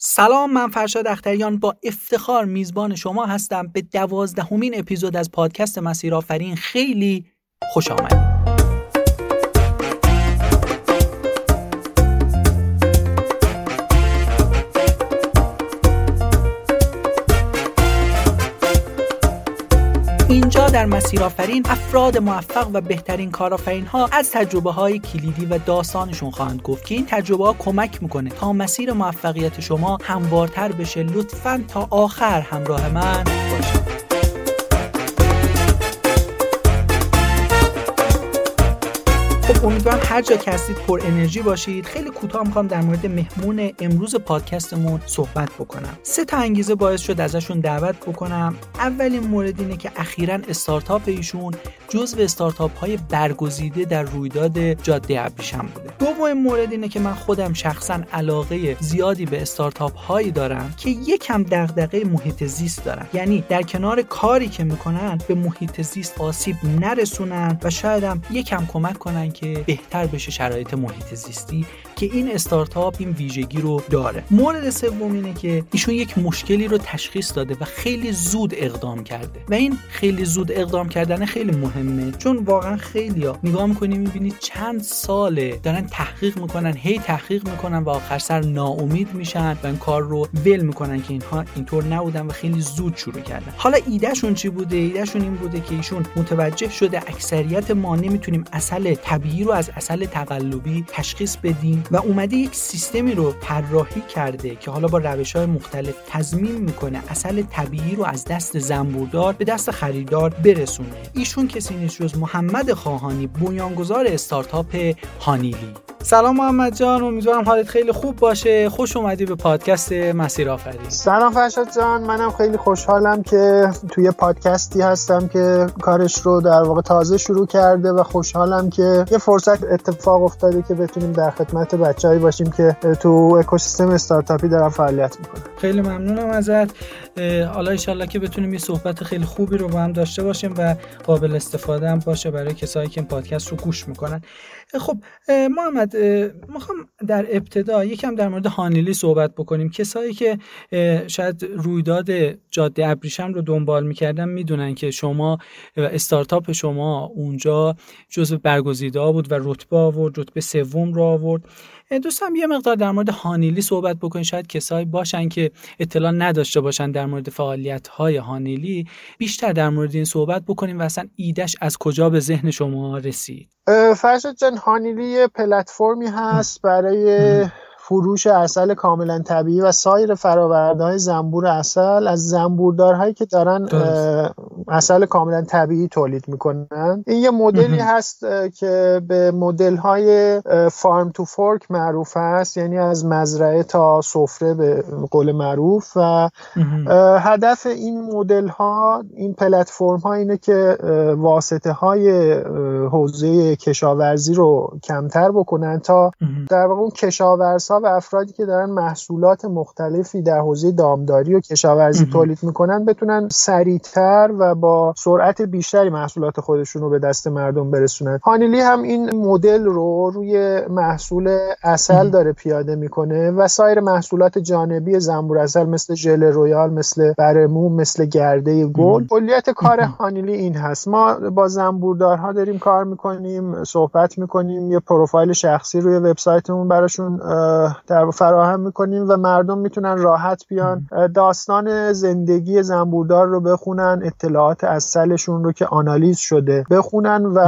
سلام من فرشاد اختریان. با افتخار میزبان شما هستم. به دوازدهمین اپیزود از پادکست مسیر آفرین خیلی خوش آمدید. اینجا در مسیر آفرین افراد موفق و بهترین کارآفرین ها از تجربه های کلیدی و داستانشون خواهند گفت که این تجربه ها کمک می‌کنه تا مسیر موفقیت شما هموارتر بشه. لطفا تا آخر همراه من باشید. خب امیدوارم هر جا که هستید پر انرژی باشید. خیلی کوتاه می‌خوام در مورد مهمون امروز پادکستمون صحبت بکنم. سه تا انگیزه باعث شد ازشون دعوت بکنم. اولین مورد اینه که اخیرا استارتاپ ایشون جزو استارتاپ های برگزیده در رویداد جاده ابریشم بوده. دومین مورد اینه که من خودم شخصا علاقه زیادی به استارتاپ هایی دارم که یکم دغدغه محیط زیست دارن. یعنی در کنار کاری که می‌کنن به محیط زیست آسیب نرسونن و شاید هم یکم کمک کنن که بهتر بشه شرایط محیط زیستی که این استارتاپ این ویژگی رو داره. مورد سوم اینه که ایشون یک مشکلی رو تشخیص داده و خیلی زود اقدام کرده. و این خیلی زود اقدام کردن خیلی مهمه چون واقعا خیلی ها نگاه می‌کنی می‌بینی چند ساله دارن تحقیق می‌کنن هی تحقیق می‌کنن و آخر سر ناامید میشن و این کار رو ول می‌کنن که اینها اینطور نبودن و خیلی زود شروع کردن. حالا ایدهشون چی بوده؟ ایدهشون این بوده که ایشون متوجه شده اکثریت ما نمی‌تونیم اصل طبیعی رو از اصل تقلبی تشخیص بدیم. و اومده یک سیستمی رو طراحی کرده که حالا با روش های مختلف تضمین می‌کنه اصل طبیعی رو از دست زنبوردار به دست خریدار برسونه. ایشون کسی نیست جز محمد خواهانی بنیانگذار استارتاپ هانیلی. سلام محمد جان امیدوارم حالت خیلی خوب باشه. خوش اومدی به پادکست مسیر آفرین. سلام فرشاد جان منم خیلی خوشحالم که توی پادکستی هستم که کارش رو در واقع تازه شروع کرده و خوشحالم که یه فرصت اتفاق افتاده که بتونیم در خدمت بچههایی باشیم که تو اکوسیستم استارتاپی دارن فعالیت می‌کنن. خیلی ممنونم ازت. حالا ان که بتونیم یه صحبت خیلی خوبی رو با هم داشته باشیم و قابل استفاده هم باشه برای کسایی که این پادکست رو گوش می‌کنن. خب محمد می‌خوام در ابتدا یکم در مورد هانیلی صحبت بکنیم. کسایی که شاید رویداد جاده ابریشم رو دنبال می‌کردن می‌دونن که شما استارتاپ شما اونجا جزو برگزیده بود و رتبه آورد رتبه سوم رو آورد. دوستم یه مقدار در مورد هانیلی صحبت بکنید شاید کسایی باشن که اطلاع نداشته باشن در مورد فعالیت های هانیلی. بیشتر در مورد این صحبت بکنیم و اصلا ایدش از کجا به ذهن شما رسید؟ فرشاد جان هانیلی یه پلتفرمی هست برای فروش اصل کاملا طبیعی و سایر های زنبور اصل از زنبوردارهایی که دارن اصل کاملا طبیعی تولید می‌کنن. این یه مدلی هست که به مدل های فارم تو فورک معروف هست یعنی از مزرعه تا سفره به قول معروف و هدف این مدل ها این پلتفرم ها اینه که واسطه های حوزه کشاورزی رو کمتر بکنن تا در واقع اون و افرادی که دارن محصولات مختلفی در حوزه دامداری و کشاورزی تولید می‌کنن بتونن سریعتر و با سرعت بیشتری محصولات خودشون رو به دست مردم برسونن. هانیلی هم این مدل رو روی محصول عسل داره پیاده می‌کنه و سایر محصولات جانبی زنبور عسل مثل ژل رویال مثل بره موم مثل گرده گل. کلیت کار هانیلی این هست. ما با زنبوردارها داریم کار می‌کنیم صحبت می‌کنیم یه پروفایل شخصی روی وبسایتمون براشون در فراهم می‌کنیم و مردم می‌تونن راحت بیان. داستان زندگی زنبوردار رو بخونن اطلاعات اصلشون رو که آنالیز شده بخونن و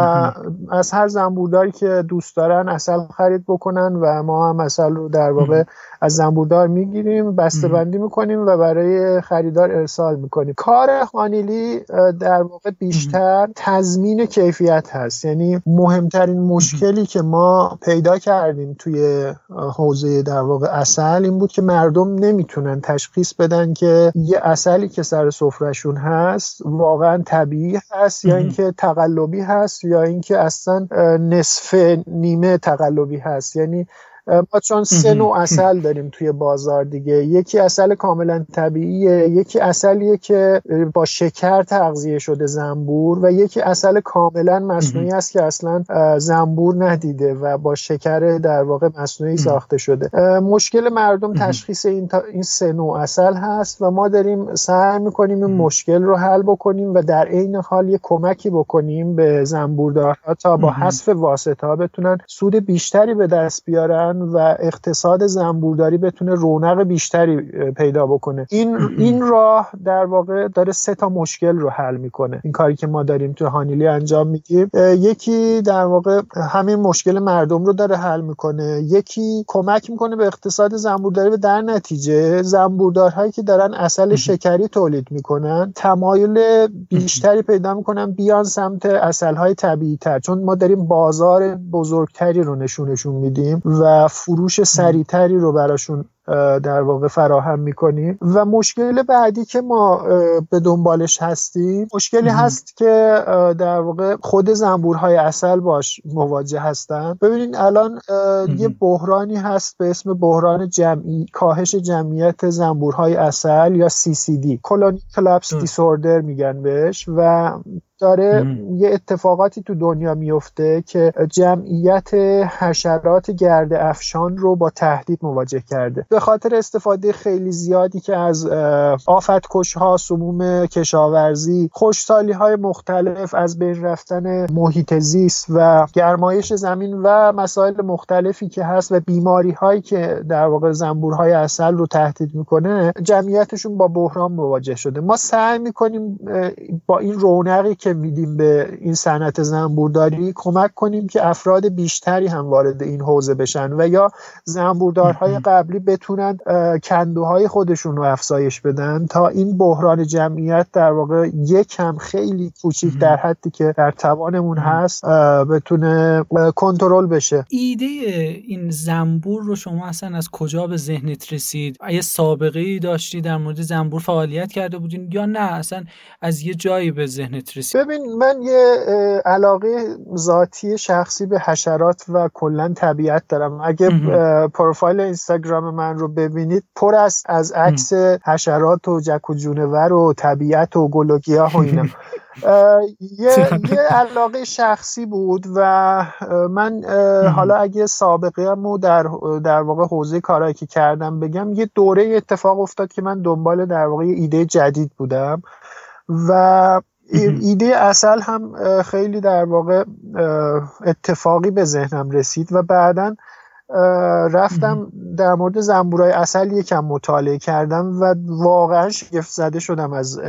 از هر زنبورداری که دوست دارن اصل خرید بکنن و ما هم اصل رو در واقع از زنبوردار می‌گیریم بسته بندی می‌کنیم و برای خریدار ارسال می‌کنیم. کار خانیلی در واقع بیشتر تضمین کیفیت هست. یعنی مهمترین مشکلی که ما پیدا کردیم توی حوزه در واقع اصل این بود که مردم نمی‌تونن تشخیص بدن که یه اصلی که سر سفرهشون هست واقعا طبیعی هست یا اینکه تقلبی هست یا اینکه اصلا نصف نیمه تقلبی هست. یعنی ما چون سه نوع اصل داریم توی بازار دیگه. یکی اصل کاملا طبیعیه یکی اصلیه که با شکر تغذیه شده زنبور و یکی اصل کاملا مصنوعی است که اصلا زنبور ندیده و با شکر در واقع مصنوعی ساخته شده. مشکل مردم تشخیص این, تا این سه نوع اصل هست و ما داریم سعی می‌کنیم این مشکل رو حل بکنیم و در عین حال یه کمکی بکنیم به زنبوردارها تا با حذف واسطه ها بتونن سود بیشتری به دست بیارن و اقتصاد زنبورداری بتونه رونق بیشتری پیدا بکنه. این این راه در واقع داره سه تا مشکل رو حل می‌کنه. این کاری که ما داریم تو هانیلی انجام میدیم. یکی در واقع همین مشکل مردم رو داره حل می‌کنه. یکی کمک می‌کنه به اقتصاد زنبورداری و در نتیجه. زنبوردارهایی که دارن اصل شکری تولید می‌کنن تمایل بیشتری پیدا می‌کنن بیان سمت اصلهای طبیعی تر چون ما داریم بازار بزرگتری رو نشونشون میدیم و فروش سریعتری رو براشون در واقع فراهم می‌کنیم و مشکل بعدی که ما به دنبالش هستیم مشکلی هست که در واقع خود زنبورهای اصل باش مواجه هستن. ببینید الان یه بحرانی هست به اسم بحران جمعی کاهش جمعیت زنبورهای اصل یا CCD کلونی کلاپس دیسوردر میگن بهش. و داره یه اتفاقاتی تو دنیا میفته که جمعیت حشرات گرد افشان رو با تهدید مواجه کرده. به خاطر استفاده خیلی زیادی که از آفت ها سموم کشاورزی خوشسالی های مختلف از بین رفتن محیط زیست و گرمایش زمین و مسائل مختلفی که هست و بیماری هایی که در واقع زنبورهای اصل رو تهدید می‌کنه جمعیتشون با بحران مواجه شده. ما سعی می‌کنیم با این رونقی که میدیم به این صنعت زنبورداری کمک کنیم که افراد بیشتری هم وارد این حوزه بشن و یا زنبوردارهای قبلی بتونن کندوهای خودشون رو افزایش بدن تا این بحران جمعیت در واقع یک هم خیلی کوچیک در حدی که در توانمون هست بتونه کنترل بشه. ایده این زنبور رو شما اصلا از کجا به ذهنت رسید؟ آیا سابقه ای داشتی در مورد زنبور فعالیت کرده بودین یا نه؟ اصلا از یه جایی به ذهنت رسید؟ ببین من یه علاقه ذاتی شخصی به حشرات و کلا طبیعت دارم. اگه پروفایل اینستاگرام من رو ببینید پر است از عکس حشرات و جک و جونور و طبیعت و گل و گیاه و اینا. یه،, یه علاقه شخصی بود و من حالا اگه سابقه مو در, در واقع حوزه کارهایی که کردم بگم یه دوره اتفاق افتاد که من دنبال در واقع ایده جدید بودم و ایده اصل هم خیلی در واقع اتفاقی به ذهنم رسید و بعدا رفتم در مورد زنبورای اصل یکم مطالعه کردم و واقعا شگفت زده شدم از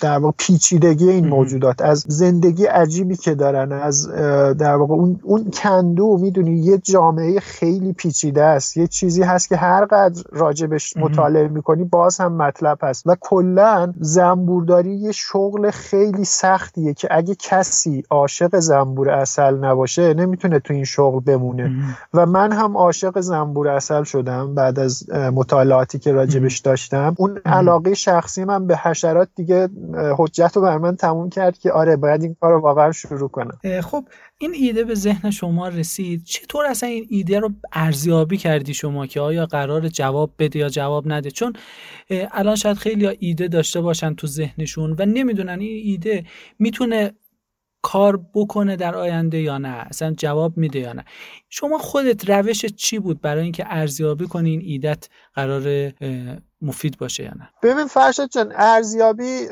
در واقع پیچیدگی این موجودات از زندگی عجیبی که دارن از در واقع اون, اون کندو می‌دونی یه جامعه خیلی پیچیده است. یه چیزی هست که هر قدر راجبش مطالعه می‌کنی باز هم مطلب هست. و کلا زنبورداری یه شغل خیلی سختیه که اگه کسی عاشق زنبور اصل نباشه نمی‌تونه تو این شغل بمونه. و من هم عاشق زنبور اصل شدم بعد از مطالعاتی که راجبش داشتم. اون علاقه شخصی من به حشرات دیگه حجت رو بر من تموم کرد که آره باید این کار رو واقعا شروع کنم. خب این ایده به ذهن شما رسید. چطور اصلا این ایده رو ارزیابی کردی شما که آیا قرار جواب بده یا جواب نده؟ چون الان شاید خیلی ایده داشته باشن تو ذهنشون و نمی‌دونن این ایده می‌تونه کار بکنه در آینده یا نه؟ اصلا جواب میده یا نه؟ شما خودت روش چی بود برای اینکه ارزیابی کنی این ایدت قرار مفید باشه یا نه؟ ببین فرشاد جان ارزیابی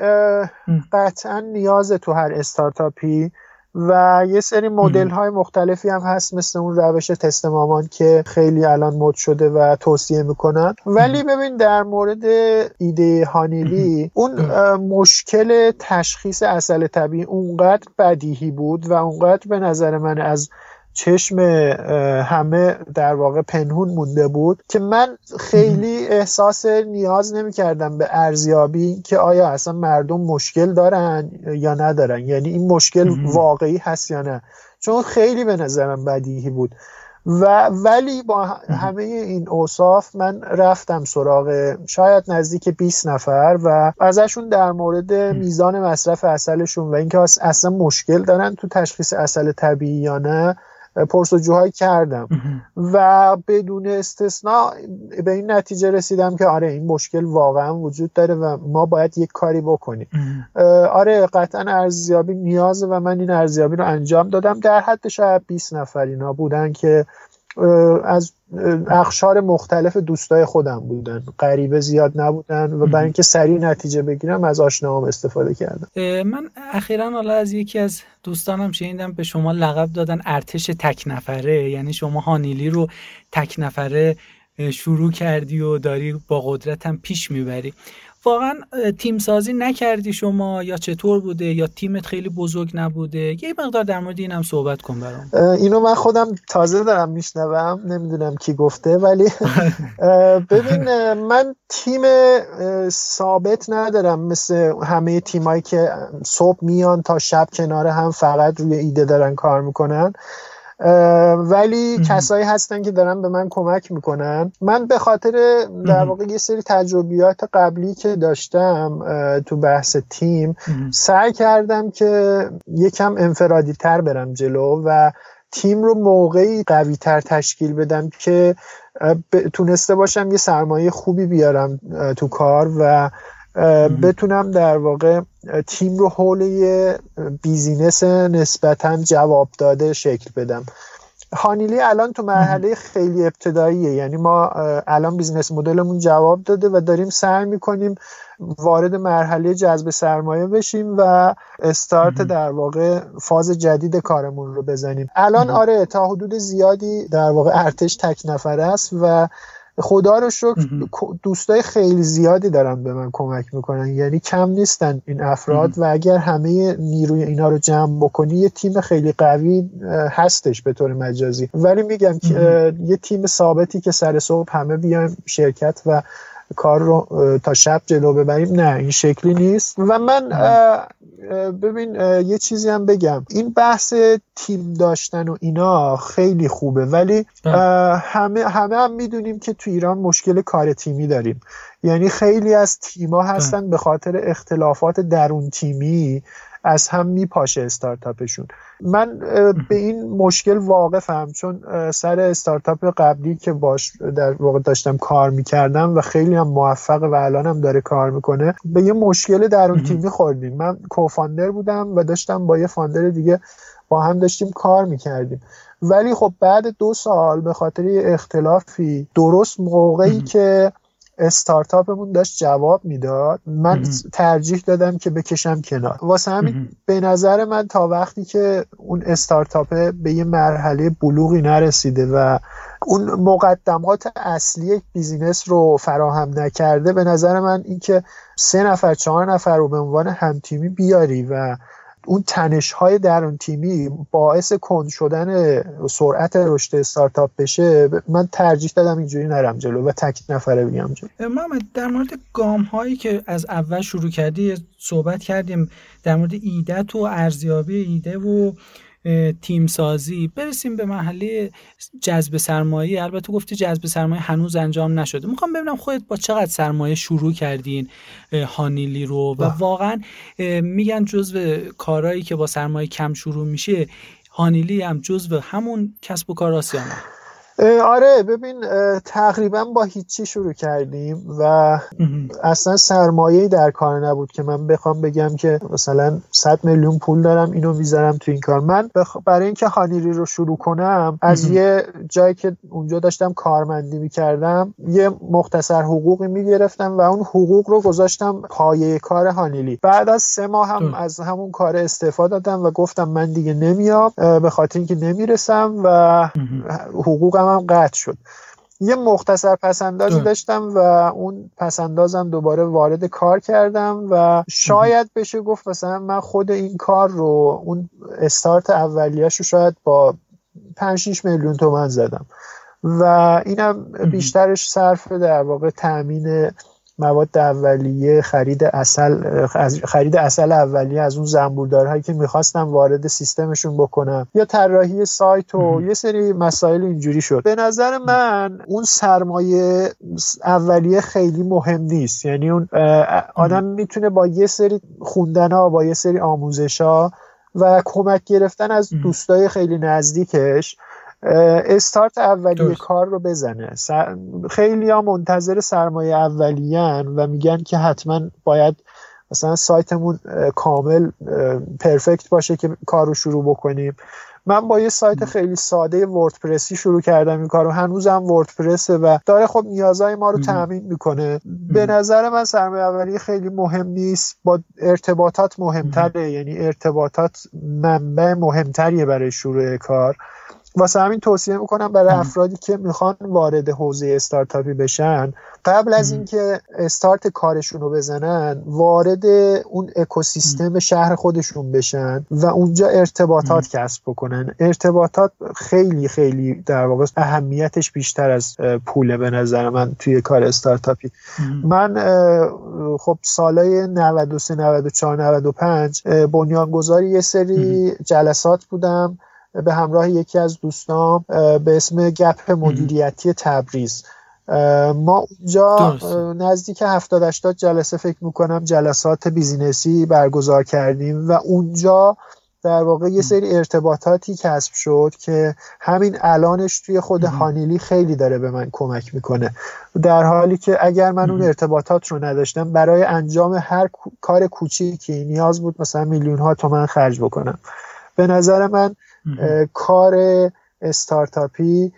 قطعا نیازه تو هر استارتاپی و یه سری مدل های مختلفی هم هست مثل اون روش تست مامان که خیلی الان مد شده و توصیه می‌کنن. ولی ببین در مورد ایده هانیلی اون مشکل تشخیص اصل طبیعی اونقدر بدیهی بود و اونقدر به نظر من از چشم همه در واقع پنهون مونده بود که من خیلی احساس نیاز نمی کردم به ارزیابی که آیا اصلا مردم مشکل دارن یا ندارن. یعنی این مشکل واقعی هست یا نه. چون خیلی به نظرم بدیهی بود. و ولی با همه این اوصاف من رفتم سراغ شاید نزدیک 20 نفر و ازشون در مورد میزان مصرف اصلشون و اینکه اصلا مشکل دارن تو تشخیص اصل طبیعی یا نه پرسجوهای کردم. و بدون استثنا به این نتیجه رسیدم که آره این مشکل واقعا وجود داره و ما باید یک کاری بکنیم. آره قطعا ارزیابی نیازه و من این ارزیابی رو انجام دادم. در حد شاید 20 نفر اینا بودن که از اخشار مختلف دوستای خودم بودن. غریبه زیاد نبودن و برای اینکه سریع نتیجه بگیرم از آشناهام استفاده کردم. من اخیرا حالا از یکی از دوستانم شنیدم به شما لقب دادن ارتش تک نفره یعنی شما هانیلی رو تک نفره شروع کردی و داری با قدرت هم پیش می‌بری. واقعا تیم سازی نکردی شما یا چطور بوده یا تیمت خیلی بزرگ نبوده؟ یه مقدار در مورد اینم صحبت کن برام. اینو من خودم تازه دارم میشنوم نمی‌دونم کی گفته ولی ببین من تیم ثابت ندارم مثل همه تیمایی که صبح میان تا شب کنار هم فقط روی ایده دارن کار می‌کنن. ولی کسایی هستن که دارن به من کمک می‌کنن. من به خاطر در واقع یه سری تجربیات قبلی که داشتم تو بحث تیم سعی کردم که یکم انفرادی تر برم جلو و تیم رو موقعی قوی تر تشکیل بدم که تونسته باشم یه سرمایه خوبی بیارم تو کار و بتونم در واقع تیم رو حول یه business نسبتا جواب داده شکل بدم. هانیلی الان تو مرحله خیلی ابتداییه. یعنی ما الان business model مون جواب داده و داریم سعی می‌کنیم وارد مرحله جذب سرمایه بشیم و استارت در واقع فاز جدید کارمون رو بزنیم. الان آره تا حدود زیادی در واقع ارتش تک نفره است و خدا رو شکر دوستای خیلی زیادی دارن به من کمک می‌کنن. یعنی کم نیستن این افراد و اگر همه نیروی اینا رو جمع بکنی یه تیم خیلی قوی هستش به طور مجازی. ولی میگم که یه تیم ثابتی که سر صبح همه بیایم شرکت و کار رو تا شب جلو ببریم. نه این شکلی نیست. و من ببین یه چیزی هم بگم. این بحث تیم داشتن و اینا خیلی خوبه. ولی همه همه هم می‌دونیم که تو ایران مشکل کار تیمی داریم. یعنی خیلی از تیما هستن به خاطر اختلافات درون تیمی. از هم میپاشه استارتاپشون. من به این مشکل واقفم چون سر استارتاپ قبلی که باش در واقع داشتم کار می‌کردم و خیلی هم موفق و الان هم داره کار می‌کنه به یه مشکل درون تیمی خوردیم. من کوفاندر بودم و داشتم با یه فاندر دیگه با هم داشتیم کار می‌کردیم. ولی خب بعد دو سال به خاطر اختلافی درست موقعی که استارتاپمون داشت جواب می‌داد. من ترجیح دادم که بکشم کنار. واسه همین به نظر من تا وقتی که اون استارتاپ به یه مرحله بلوغی نرسیده و اون مقدمات اصلی بیزینس رو فراهم نکرده به نظر من اینکه سه نفر چهار نفر رو به عنوان همتیمی بیاری و اون تنش های درون تیمی باعث کند شدن سرعت رشد استارتاپ بشه من ترجیح دادم اینجوری نرم جلو و تک نفره بیام جلو. محمد در مورد گام هایی که از اول شروع کردی صحبت کردیم در مورد ایدت و ارزیابی ایده و تیم سازی برسیم به محله جذب سرمایه. البته گفتی جذب سرمایه هنوز انجام نشده. می‌خوام ببینم خودت با چقدر سرمایه شروع کردین هانیلی رو و واقعا میگن جزو کارهایی که با سرمایه کم شروع میشه هانیلی هم جزو همون کسب و کار آسیانه. آره ببین تقریبا با هیچی شروع کردیم و اصلا سرمایه در کار نبود که من بخوام بگم که مثلا 100 میلیون پول دارم اینو می‌ذارم تو این کار. من برای اینکه هانیری رو شروع کنم از یه جایی که اونجا داشتم کارمندی می‌کردم یه مختصر حقوقی می‌گرفتم و اون حقوق رو گذاشتم پایه کار هانیلی بعد از سه ماه هم از همون کار استفاده دادم و گفتم من دیگه نمیام به خاطر اینکه نمی‌رسم و حقوقم هم قطع شد. یه مختصر پسندازی داشتم و اون پسندازم دوباره وارد کار کردم و شاید بشه گفت مثلا من خود این کار رو اون استارت اولیش رو شاید با 5 6 میلیون تومن زدم. و اینم بیشترش صرف در واقع تامین مواد اولیه خرید اصل خرید اصل اولیه از اون زنبوردارهایی که می‌خواستم وارد سیستمشون بکنم. یا طراحی سایت و یه سری مسائل اینجوری شد. به نظر من اون سرمایه اولیه خیلی مهم نیست. یعنی اون آدم می‌تونه با یه سری خوندن ها با یه سری آموزش ها و کمک گرفتن از دوستای خیلی نزدیکش استارت اولیه کار رو بزنه. خیلی ها منتظر سرمایه اولیان و میگن که حتما باید مثلا سایتمون کامل پرفکت باشه که کار رو شروع بکنیم. من با یه سایت خیلی ساده وردپرسی شروع کردم این کارو هنوزم وردپرسه و داره خب نیازهای ما رو تامین می‌کنه. به نظر من سرمایه اولی خیلی مهم نیست. با ارتباطات مهمتره. یعنی ارتباطات منبع مهمتریه برای شروع کار. واسه همین توصیه می‌کنم برای افرادی که می‌خوان وارد حوزه استارتاپی بشن قبل از اینکه استارت کارشون رو بزنن وارد اون اکوسیستم شهر خودشون بشن و اونجا ارتباطات کسب بکنن. ارتباطات خیلی خیلی در واقع اهمیتش بیشتر از پوله به نظر من توی کار استارتاپی. من خب سالای 93 94 95 بنیانگذاری یه سری جلسات بودم. به همراه یکی از دوستان به اسم گپ مدیریتی تبریز. ما اونجا نزدیک 70 80 جلسه فکر می‌کنم جلسات بیزینسی برگزار کردیم و اونجا در واقع یه سری ارتباطاتی کسب شد که همین الانش توی خود هانیلی خیلی داره به من کمک می‌کنه. در حالی که اگر من اون ارتباطات رو نداشتم برای انجام هر کار کوچیکی نیاز بود مثلا میلیون ها تومن خرج بکنم. به نظر من کار استارتاپی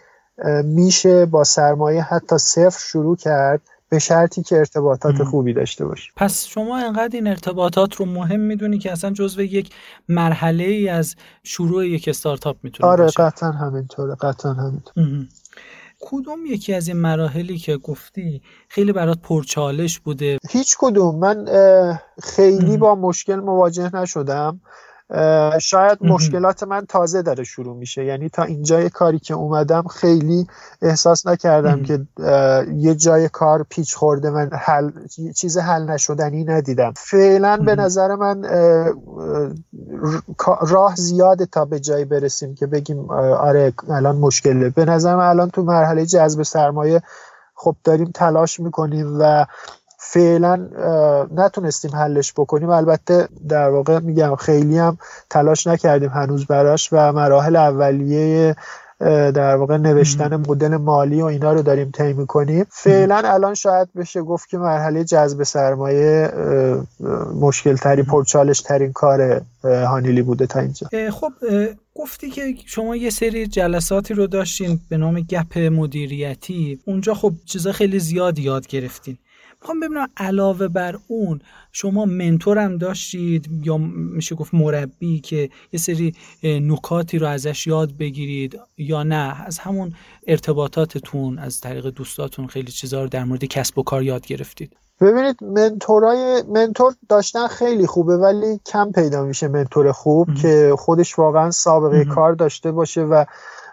میشه با سرمایه حتی صفر شروع کرد به شرطی که ارتباطات خوبی داشته باشه. پس شما انقدر این ارتباطات رو مهم می‌دونی که اصلا جزو یک مرحله ای از شروع یک استارتاپ می‌تونه آره قطعا همینطوره قطعا همینطوره. کدوم یکی از این مراحلی که گفتی خیلی برات پرچالش بوده؟ هیچ کدوم. من خیلی با مشکل مواجه نشدم. شاید مشکلات من تازه داره شروع میشه. یعنی تا اینجای کاری که اومدم خیلی احساس نکردم که یه جای کار پیچ خورده من حل چیز حل نشدنی ندیدم. فعلا به نظر من راه زیاده تا به جایی برسیم که بگیم آره الان مشکله. به نظر من الان تو مرحله جذب سرمایه خب داریم تلاش می‌کنیم و فعلا نتونستیم حلش بکنیم. البته در واقع میگم خیلی هم تلاش نکردیم هنوز براش و مراحل اولیه در واقع نوشتن مدل مالی و اینا رو داریم طی می‌کنیم. فعلا الان شاید بشه گفت که مرحله جذب سرمایه مشکل تری پرچالش ترین کار هانیلی بوده تا اینجا. خب گفتی که شما یه سری جلساتی رو داشتین به نام گپ مدیریتی. اونجا خب چیزا خیلی زیاد یاد گرفتین. می‌خوام ببینم علاوه بر اون شما منتور هم داشتید یا میشه گفت مربی که یه سری نکاتی رو ازش یاد بگیرید یا نه؟ از همون ارتباطاتتون از طریق دوستاتون خیلی چیزها رو در مورد کسب و کار یاد گرفتید. ببینید منتورای منتور داشتن خیلی خوبه ولی کم پیدا میشه منتور خوب که خودش واقعا سابقه کار داشته باشه و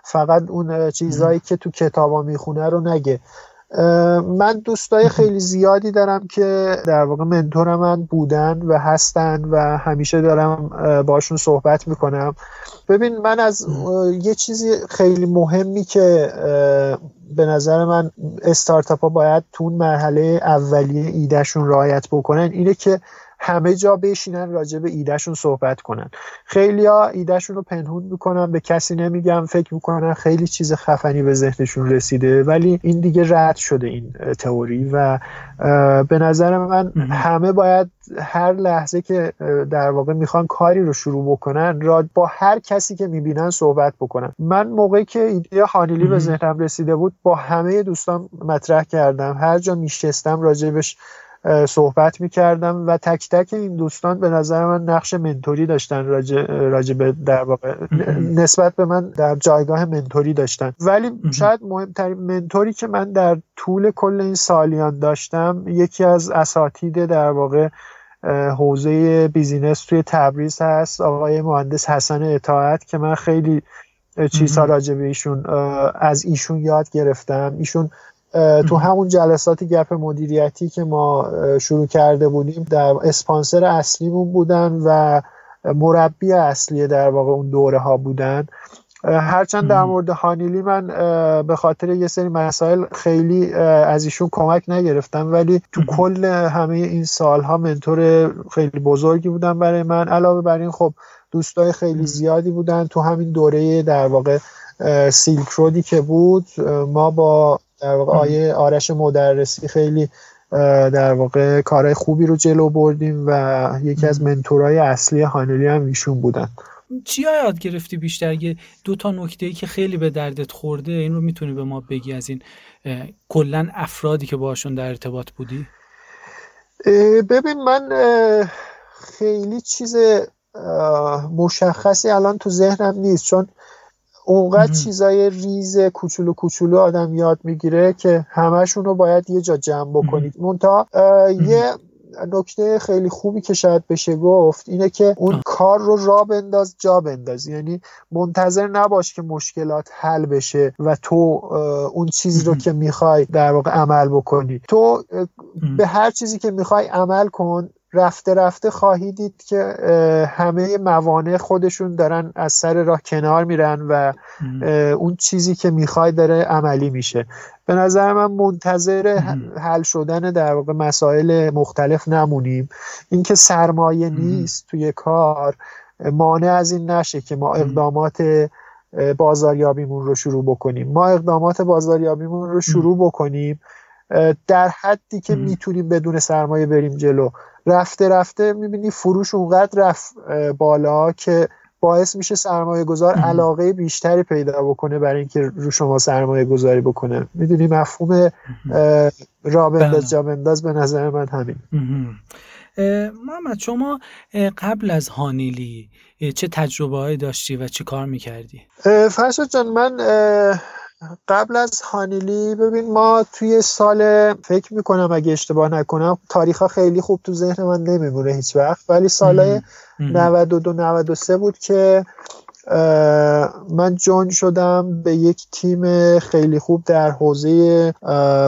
فقط اون چیزهایی که تو کتابا می‌خونه رو نگه. من دوستای خیلی زیادی دارم که در واقع منتور من بودن و هستن و همیشه دارم باشون صحبت می‌کنم. ببین من از یه چیزی خیلی مهمی که به نظر من استارتاپ ها باید تو مرحله اولیه ایدهشون رعایت بکنن اینه که همه جا بشینن راجع به ایدهشون صحبت کنن. خیلی ها ایدهشون رو پنهون می‌کنن به کسی نمیگم فکر می‌کنن خیلی چیز خفنی به ذهنشون رسیده ولی این دیگه رد شده این تئوری و به نظر من همه باید هر لحظه که در واقع می‌خوان کاری رو شروع بکنن را با هر کسی که می‌بینن صحبت بکنن. من موقعی که ایده هانیلی به ذهنم رسیده بود با همه دوستان مطرح کردم. هر جا میشستم راجبش صحبت می‌کردم و تک تک این دوستان به نظر من نقش منتوری داشتن راجع, به در واقع نسبت به من در جایگاه منتوری داشتن. ولی شاید مهمترین منتوری که من در طول کل این سالیان داشتم یکی از اساتید در واقع حوزه بیزینس توی تبریز هست آقای مهندس حسن اطاعت که من خیلی چیزها راجع به ایشون از ایشون یاد گرفتم. ایشون تو همون جلسات گپ مدیریتی که ما شروع کرده بودیم در اسپانسر اصلیمون بودن و مربی اصلی در واقع اون دوره ها بودن. هرچند در مورد هانیلی من به خاطر یه سری مسائل خیلی از ایشون کمک نگرفتم ولی تو کل همه این سالها منتور خیلی بزرگی بودن برای من. علاوه بر این خب دوستای خیلی زیادی بودن تو همین دوره در واقع سیلک رودی که بود ما با در واقع آیه آرش مدرسی خیلی در واقع کارهای خوبی رو جلو بردیم و یکی از منتورهای اصلی هانلی هم ایشون بودن. چی یاد گرفتی بیشتر؟ اگه دو تا نکته ای که خیلی به دردت خورده این رو می‌تونی به ما بگی از این کلا افرادی که باشون در ارتباط بودی؟ ببین من خیلی چیز مشخصی الان تو ذهنم نیست. چون اونقدر چیزای ریز کوچولو کوچولو آدم یاد می‌گیره که همشون رو باید یه جا جمع بکنید. مونتا یه نکته خیلی خوبی که شاید بشه گفت اینه که اون کار رو را بنداز جا بنداز. یعنی منتظر نباش که مشکلات حل بشه و تو اون چیزی رو که می‌خوای در واقع عمل بکنی. تو به هر چیزی که می‌خوای عمل کن رفته رفته خواهی دید که همه موانع خودشون دارن از سر راه کنار میرن و اون چیزی که می‌خوای داره عملی میشه. به نظر من منتظر حل شدن در واقع مسائل مختلف نمونیم. اینکه سرمایه نیست توی کار مانع از این نشه که ما اقدامات بازاریابیمون رو شروع بکنیم. ما اقدامات بازاریابیمون رو شروع بکنیم در حدی که می‌تونیم بدون سرمایه بریم جلو. رفته رفته می‌بینی فروش اونقدر رفت بالا که باعث میشه سرمایه گذار علاقه بیشتری پیدا بکنه برای اینکه رو شما سرمایه گذاری بکنه. می‌دونی مفهوم را بنداز جا بنداز به نظر من همین. محمد شما قبل از هانیلی چه تجربه داشتی و چه کار می‌کردی؟ فرشاد جان من قبل از هانیلی ببین ما توی سال فکر می‌کنم اگه اشتباه نکنم تاریخ ها خیلی خوب تو ذهن من نمیمونه هیچ وقت. ولی سال 92 93 بود که من جون شدم به یک تیم خیلی خوب در حوزه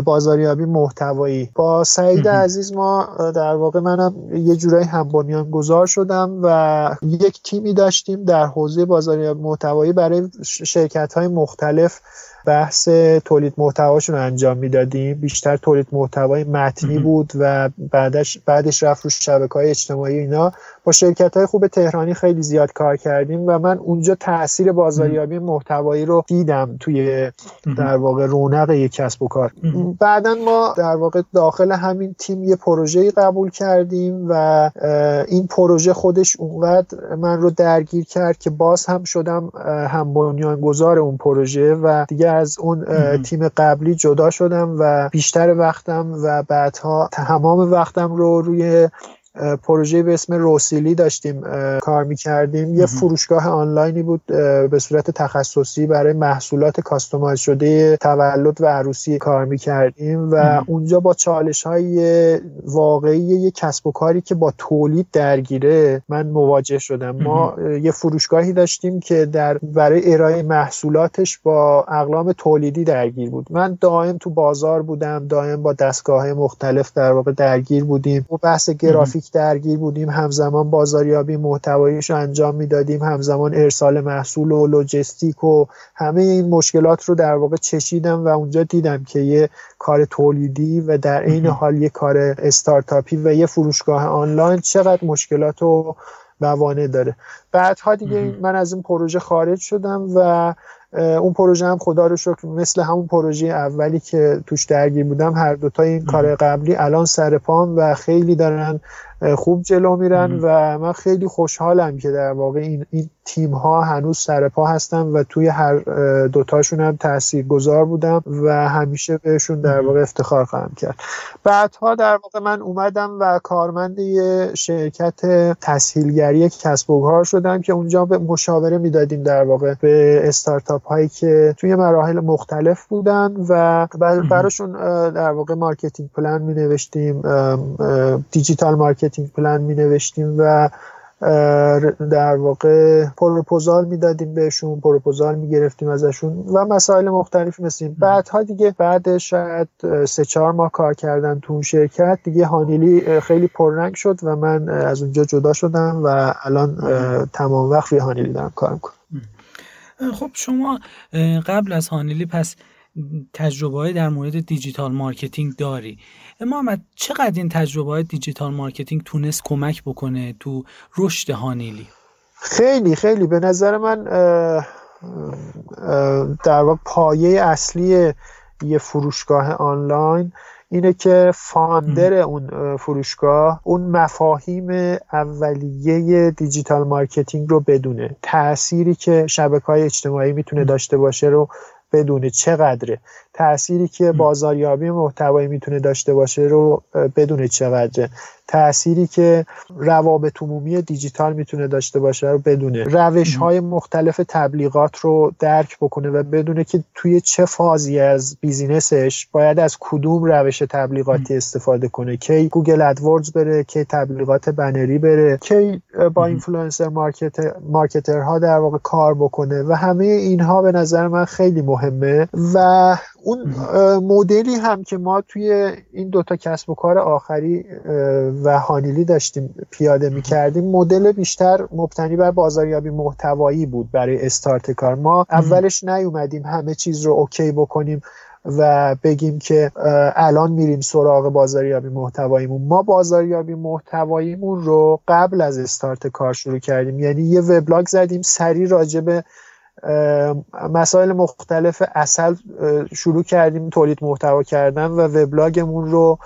بازاریابی محتوایی. با سعید عزیز ما در واقع منم یه جورایی هم گذار شدم و یک تیمی داشتیم در حوزه بازاریابی محتوایی برای شرکت های مختلف. بحث تولید محتواشون انجام می‌دادیم. بیشتر تولید محتوای متنی بود و بعدش بعدش رفت رو شبکه های اجتماعی اینا. با شرکت های خوب تهرانی خیلی زیاد کار کردیم و من اونجا تاثیر بازاریابی محتوایی رو دیدم توی در واقع رونق یک کسب و کار. بعدا ما در واقع داخل همین تیم یه پروژه قبول کردیم و این پروژه خودش اونقدر من رو درگیر کرد که باز هم شدم هم بنیانگذار اون پروژه و دیگه از اون تیم قبلی جدا شدم و بیشتر وقتم و بعدها تمام وقتم رو روی پروژه به اسم روسیلی داشتیم کار می‌کردیم. یه فروشگاه آنلاینی بود به صورت تخصصی برای محصولات کاستومایز شده تولد و عروسی کار می‌کردیم و اونجا با چالش های واقعی یه کسب و کاری که با تولید درگیره من مواجه شدم. ما یه فروشگاهی داشتیم که در برای ارائه محصولاتش با اقلام تولیدی درگیر بود. من دائم تو بازار بودم دائم با دستگاه مختلف در واقع درگیر بودیم. و بحث گرافیک درگیر بودیم همزمان بازاریابی محتواییش رو انجام می‌دادیم همزمان ارسال محصول و لوجستیک و همه این مشکلات رو در واقع چشیدم و اونجا دیدم که یه کار تولیدی و در عین حال یه کار استارتاپی و یه فروشگاه آنلاین چقدر مشکلات و موانع داره. بعدها دیگه من از این پروژه خارج شدم و اون پروژه هم خدا رو شکر مثل همون پروژه اولی که توش درگیر بودم هر دوتا این کار قبلی الان سر پام و خیلی دارن خوب جلو میرن و من خیلی خوشحالم که در واقع این, این تیم ها هنوز سر پا هستن و توی هر دوتاشون هم تأثیر گذار بودم و همیشه بهشون در واقع افتخار خواهم کرد. بعدها در واقع من اومدم و کارمند یه شرکت تسهیلگری کسب و کار شدم که اونجا به مشاوره می‌دادیم در واقع به استارتاپ هایی که توی مراحل مختلف بودن و براشون در واقع marketing plan می نوشتیم digital marketing plan می نوشتیم و در واقع پروپوزال می‌دادیم بهشون پروپوزال می‌گرفتیم ازشون و مسائل مختلف مثل بعدها دیگه بعد شاید سه چهار ماه کار کردن تو اون شرکت دیگه هانیلی خیلی پررنگ شد و من از اونجا جدا شدم و الان تمام وقت روی هانیلی دارم کار می‌کنم. خب شما قبل از هانیلی پس تجربه در مورد digital marketing داری. محمد چقدر این تجربه های digital marketing تونست کمک بکنه تو رشد هانیلی؟ خیلی خیلی. به نظر من در واقع پایه اصلی یه فروشگاه آنلاین اینه که founder اون فروشگاه اون مفاهیم اولیه digital marketing رو بدونه. تأثیری که شبکه های اجتماعی می‌تونه داشته باشه رو بدونه. چقدره؟ تأثیری که بازاریابی محتوایی می‌تونه داشته باشه رو بدونه چقدره. تأثیری که روابط عمومی دیجیتال می‌تونه داشته باشه رو بدونه. روش های مختلف تبلیغات رو درک بکنه و بدونه که توی چه فازی از business ش باید از کدوم روش تبلیغاتی استفاده کنه. کی Google AdWords بره کی تبلیغات بنری بره کی با influencer market مارکترها در واقع کار بکنه و همه اینها به نظر من خیلی مهمه و اون مدلی هم که ما توی این دوتا کسب و کار آخری و هانیلی داشتیم پیاده می کردیم مدل بیشتر مبتنی بر بازاریابی محتوایی بود برای استارت کار. ما اولش نیومدیم همه چیز رو اوکی بکنیم و بگیم که الان میریم سراغ بازاریابی محتواییمون. ما بازاریابی محتواییمون رو قبل از استارت کار شروع کردیم. یعنی یه وبلاگ زدیم سری راجب مسائل مختلف اصل شروع کردیم تولید محتوا کردن و وبلاگمون رو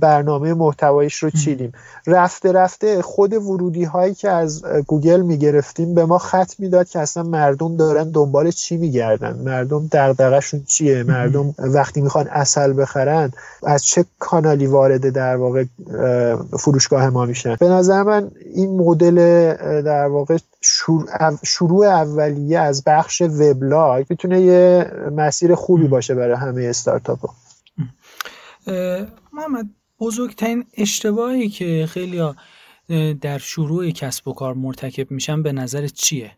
برنامه محتوایش رو چیدیم. رفته رفته خود ورودی هایی که از گوگل می‌گرفتیم به ما خط می‌داد که اصلا مردم دارن دنبال چی میگردن. مردم دغدغه‌شون چیه؟ مردم وقتی می‌خوان اصل بخرن از چه کانالی وارد در واقع فروشگاه ما میشن؟ به نظر من این مدل در واقع شروع اولیه از بخش وبلاگ می‌تونه یه مسیر خوبی باشه برای همه استارتاپ ها محمد بزرگترین اشتباهی که خیلی در شروع کسب و کار مرتکب میشن به نظر چیه؟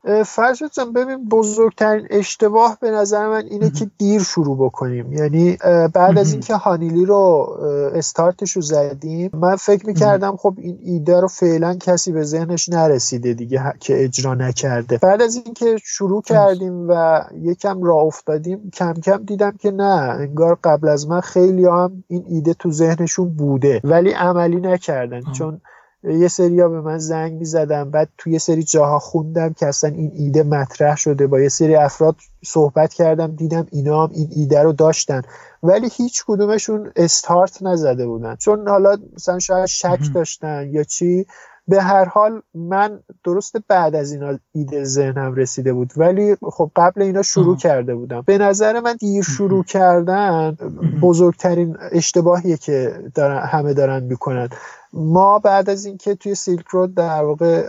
جان ببین بزرگترین اشتباه به نظر من اینه که دیر شروع بکنیم. یعنی بعد از اینکه هانیلی رو استارتش رو زدیم من فکر می‌کردم خب این ایده رو فعلا کسی به ذهنش نرسیده دیگه که اجرا نکرده. بعد از اینکه شروع کردیم و یکم راه افتادیم کم کم دیدم که نه انگار قبل از من خیلی هم این ایده تو ذهنشون بوده ولی عملی نکردن. چون یه سریا به من زنگ می زدم بعد توی یه سری جاها خوندم که اصلا این ایده مطرح شده. با یه سری افراد صحبت کردم دیدم اینا هم این ایده رو داشتن. ولی هیچ کدومشون استارت نزده بودن. چون حالا مثلا شاید شک داشتن یا چی. به هر حال من درست بعد از اینا ایده ذهنم رسیده بود. ولی خب قبل اینا شروع کرده بودم. به نظر من دیر شروع کردن بزرگترین اشتباهیه که دارن همه دارن می‌کنن. ما بعد از اینکه توی سیلک رود در واقع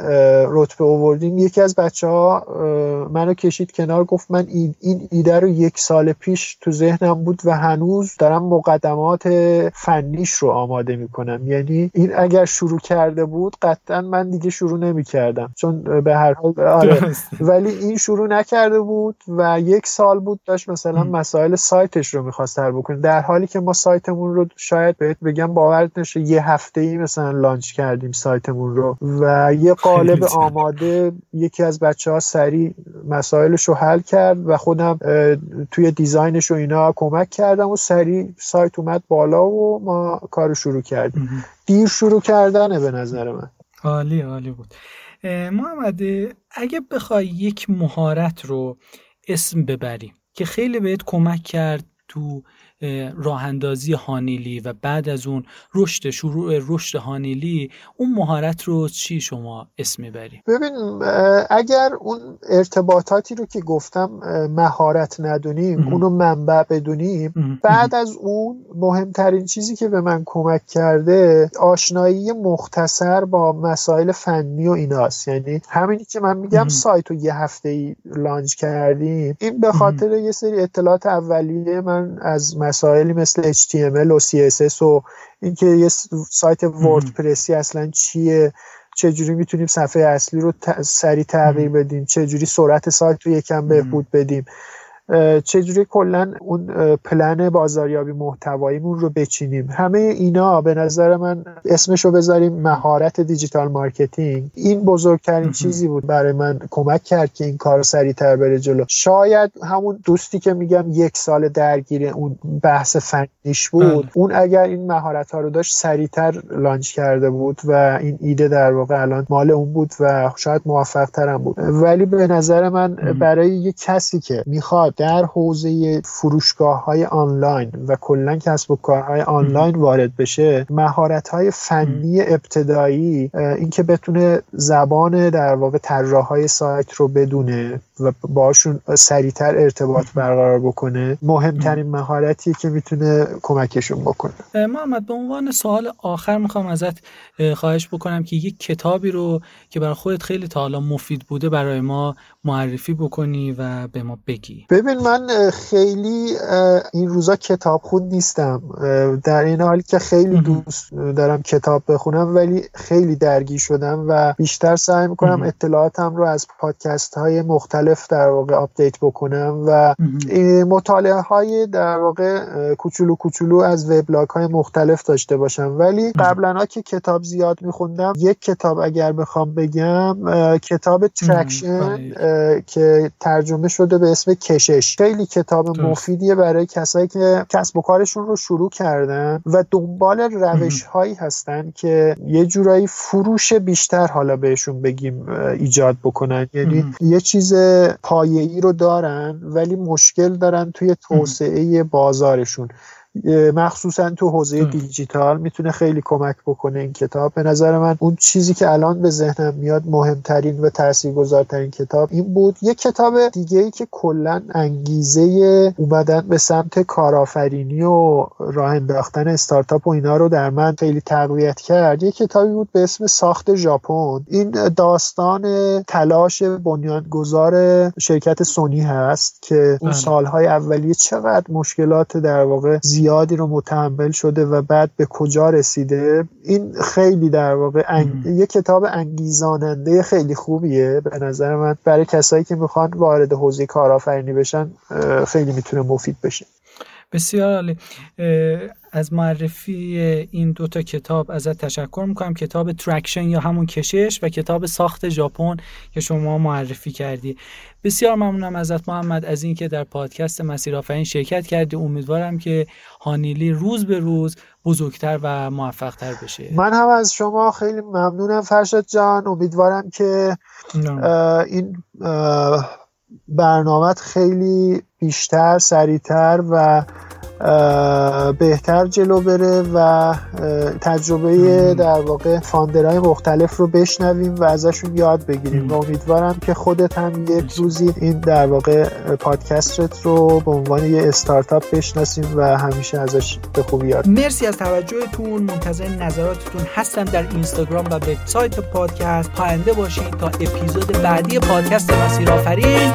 رتبه آوردیم یکی از بچه ها منو کشید کنار گفت من این ایده رو یک سال پیش تو ذهنم بود و هنوز دارم مقدمات فنیش رو آماده می‌کنم. یعنی این اگر شروع کرده بود قطعا من دیگه شروع نمی‌کردم. چون به هر حال آره. ولی این شروع نکرده بود و یک سال بود داشت مثلا مسائل سایتش رو می‌خواست حل بکنه. در حالی که ما سایتمون رو شاید بهت بگم باورت نشه یه هفته ای مثلا لانچ کردیم سایتمون رو و یه قالب آماده یکی از بچه ها سریع مسائلش رو حل کرد و خودم توی دیزاینش و اینا کمک کردم و سریع سایت اومد بالا و ما کار شروع کردیم. دیر شروع کردنه به نظر من. عالی عالی بود. محمد اگه بخوای یک مهارت رو اسم ببریم که خیلی بهت کمک کرد تو راه اندازی هانیلی و بعد از اون رشد شروع رشد هانیلی اون مهارت رو چی شما اسم می‌بری؟ ببین اگر اون ارتباطاتی رو که گفتم مهارت ندونیم اونو منبع بدونیم بعد از اون مهمترین چیزی که به من کمک کرده آشنایی مختصر با مسائل فنی و ایناست. یعنی همینی که من میگم سایت رو یه هفته ای لانچ کردیم. این به خاطر یه سری اطلاعات اولیه من از مسائلی مثل HTML و CSS و اینکه یه سایت WordPress ی اصلا چیه؟ چجوری می‌تونیم صفحه اصلی رو سریع تغییر بدیم؟ چجوری سرعت سایت رو یکم بهبود بدیم؟ چجوری کلا اون پلن بازاریابی محتواییمون رو بچینیم؟ همه اینا به نظر من اسمش رو بذاریم مهارت digital marketing. این بزرگترین چیزی بود برای من کمک کرد که این کار سریعتر بره جلو. شاید همون دوستی که میگم یک سال درگیر اون بحث فنیش بود بله. اون اگر این مهارت ها رو داشت سریعتر launch کرده بود و این ایده در واقع الان مال اون بود و شاید موفق ترم بود. ولی به نظر من برای یک کسی که می‌خواد در حوزه فروشگاه های آنلاین و کلا کسب و کارهای آنلاین وارد بشه مهارت های فنی ابتدایی اینکه بتونه زبان در واقع طراح های سایت رو بدونه و باشون سریعتر ارتباط برقرار بکنه مهمترین مهارتی که می‌تونه کمکشون بکنه. محمد به عنوان سوال آخر می‌خوام ازت خواهش بکنم که یک کتابی رو که برای خودت خیلی تا حالا مفید بوده برای ما معرفی بکنی و به ما بگی. ببین من خیلی این روزا کتاب خون نیستم. در این حالی که خیلی دوست دارم کتاب بخونم ولی خیلی درگیر شدم و بیشتر سعی می‌کنم اطلاعاتم رو از پادکست های مختلف در واقع update بکنم و مطالعه های در واقع کوچولو کوچولو از وبلاگ های مختلف داشته باشم. ولی قبلا ها که کتاب زیاد میخوندم یک کتاب اگر بخوام بگم کتاب Traction. که ترجمه شده به اسم کشش. خیلی کتاب مفیدیه برای کسایی که کسب و کارشون رو شروع کردن و دنبال روش هایی هستن که یه جورایی فروش بیشتر حالا بهشون بگیم ایجاد بکنن. یعنی یه چیز پایه‌ای رو دارن ولی مشکل دارن توی توسعه بازارشون. مخصوصا تو حوزه دیجیتال می‌تونه خیلی کمک بکنه این کتاب. به نظر من اون چیزی که الان به ذهنم میاد مهمترین و تاثیرگذارترین کتاب این بود. یه کتاب دیگه ای که کلا انگیزه اومدن به سمت کارآفرینی و راه انداختن استارتاپ و اینا رو در من خیلی تقویت کرد. یه کتابی بود به اسم ساخت ژاپن. این داستان تلاش بنیانگذار شرکت سونی هست که اون بله. سالهای اولیه چقدر مشکلات در واقع زیادی رو متحمل شده و بعد به کجا رسیده؟ این خیلی در واقع انگ... یه کتاب انگیزاننده خیلی خوبیه به نظر من. برای کسایی که می‌خوان وارد حوزه کارآفرینی بشن خیلی می‌تونه مفید بشه. بسیار عالی. از معرفی این دوتا کتاب ازت تشکر می‌کنم. کتاب Traction یا همون کشش و کتاب ساخت ژاپن که شما معرفی کردی. بسیار ممنونم ازت محمد از اینکه در پادکست مسیر آفرین شرکت کردی. امیدوارم که هانیلی روز به روز بزرگتر و موفقتر بشه. من هم از شما خیلی ممنونم فرشاد جان. امیدوارم که این برنامه خیلی بیشتر سریعتر و بهتر جلو بره و تجربه در واقع فاندرهای مختلف رو بشنویم و ازشون یاد بگیریم. و امیدوارم که خودت هم یه روزی این در واقع پادکستت رو به عنوان یه استارتاپ بشناسیم و همیشه ازش به خوبی یاد مرسی از توجهتون. منتظر نظراتتون هستم در اینستاگرام و وبسایت پادکست. پاینده باشید تا اپیزود بعدی پادکست مسیر آفرین